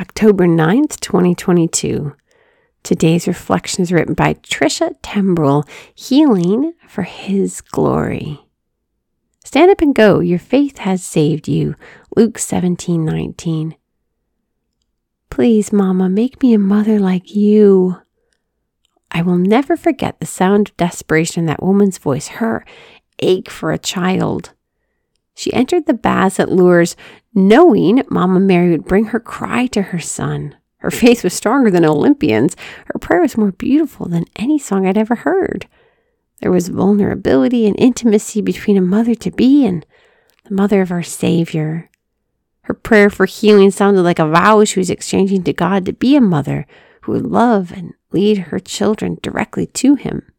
October 9th, 2022. Today's reflection is written by Tricia Tembreull, Healing for His Glory. Stand up and go. Your faith has saved you. Luke 17 19. Please, Mama, make me a mother like you. I will never forget the sound of desperation in that woman's voice, her ache for a child. She entered the baths at Lourdes, knowing Mama Mary would bring her cry to her son. Her faith was stronger than Olympians. Her prayer was more beautiful than any song I'd ever heard. There was vulnerability and intimacy between a mother to be and the mother of our Savior. Her prayer for healing sounded like a vow she was exchanging to God to be a mother who would love and lead her children directly to Him.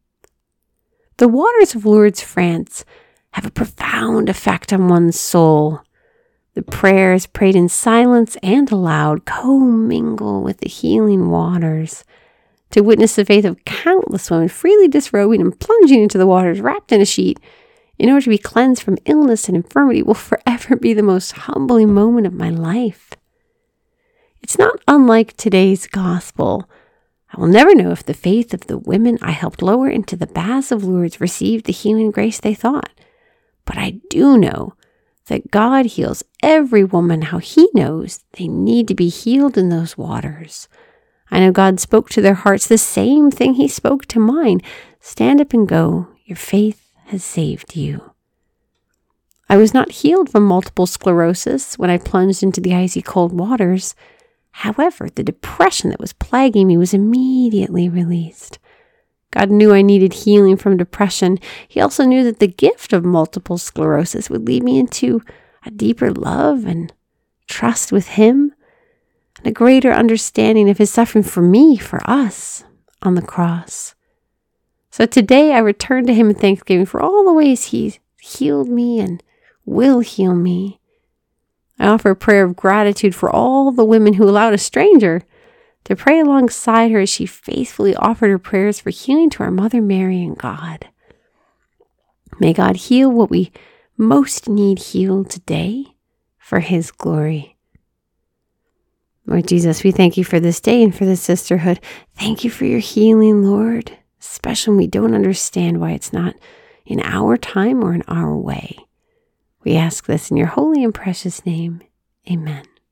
The waters of Lourdes, France, have a profound effect on one's soul. The prayers prayed in silence and aloud commingle with the healing waters. To witness the faith of countless women freely disrobing and plunging into the waters wrapped in a sheet in order to be cleansed from illness and infirmity will forever be the most humbling moment of my life. It's not unlike today's gospel. I will never know if the faith of the women I helped lower into the baths of Lourdes received the healing grace they thought. But I do know that God heals every woman how He knows they need to be healed in those waters. I know God spoke to their hearts the same thing He spoke to mine stand up and go. Your faith has saved you. I was not healed from multiple sclerosis when I plunged into the icy cold waters. However, the depression that was plaguing me was immediately released. God knew I needed healing from depression. He also knew that the gift of multiple sclerosis would lead me into a deeper love and trust with Him and a greater understanding of His suffering for me, for us on the cross. So today I return to Him in thanksgiving for all the ways He healed me and will heal me. I offer a prayer of gratitude for all the women who allowed a stranger to pray alongside her as she faithfully offered her prayers for healing to our Mother Mary and God. May God heal what we most need healed today for His glory. Lord Jesus, we thank you for this day and for this sisterhood. Thank you for your healing, Lord, especially when we don't understand why it's not in our time or in our way. We ask this in your holy and precious name. Amen.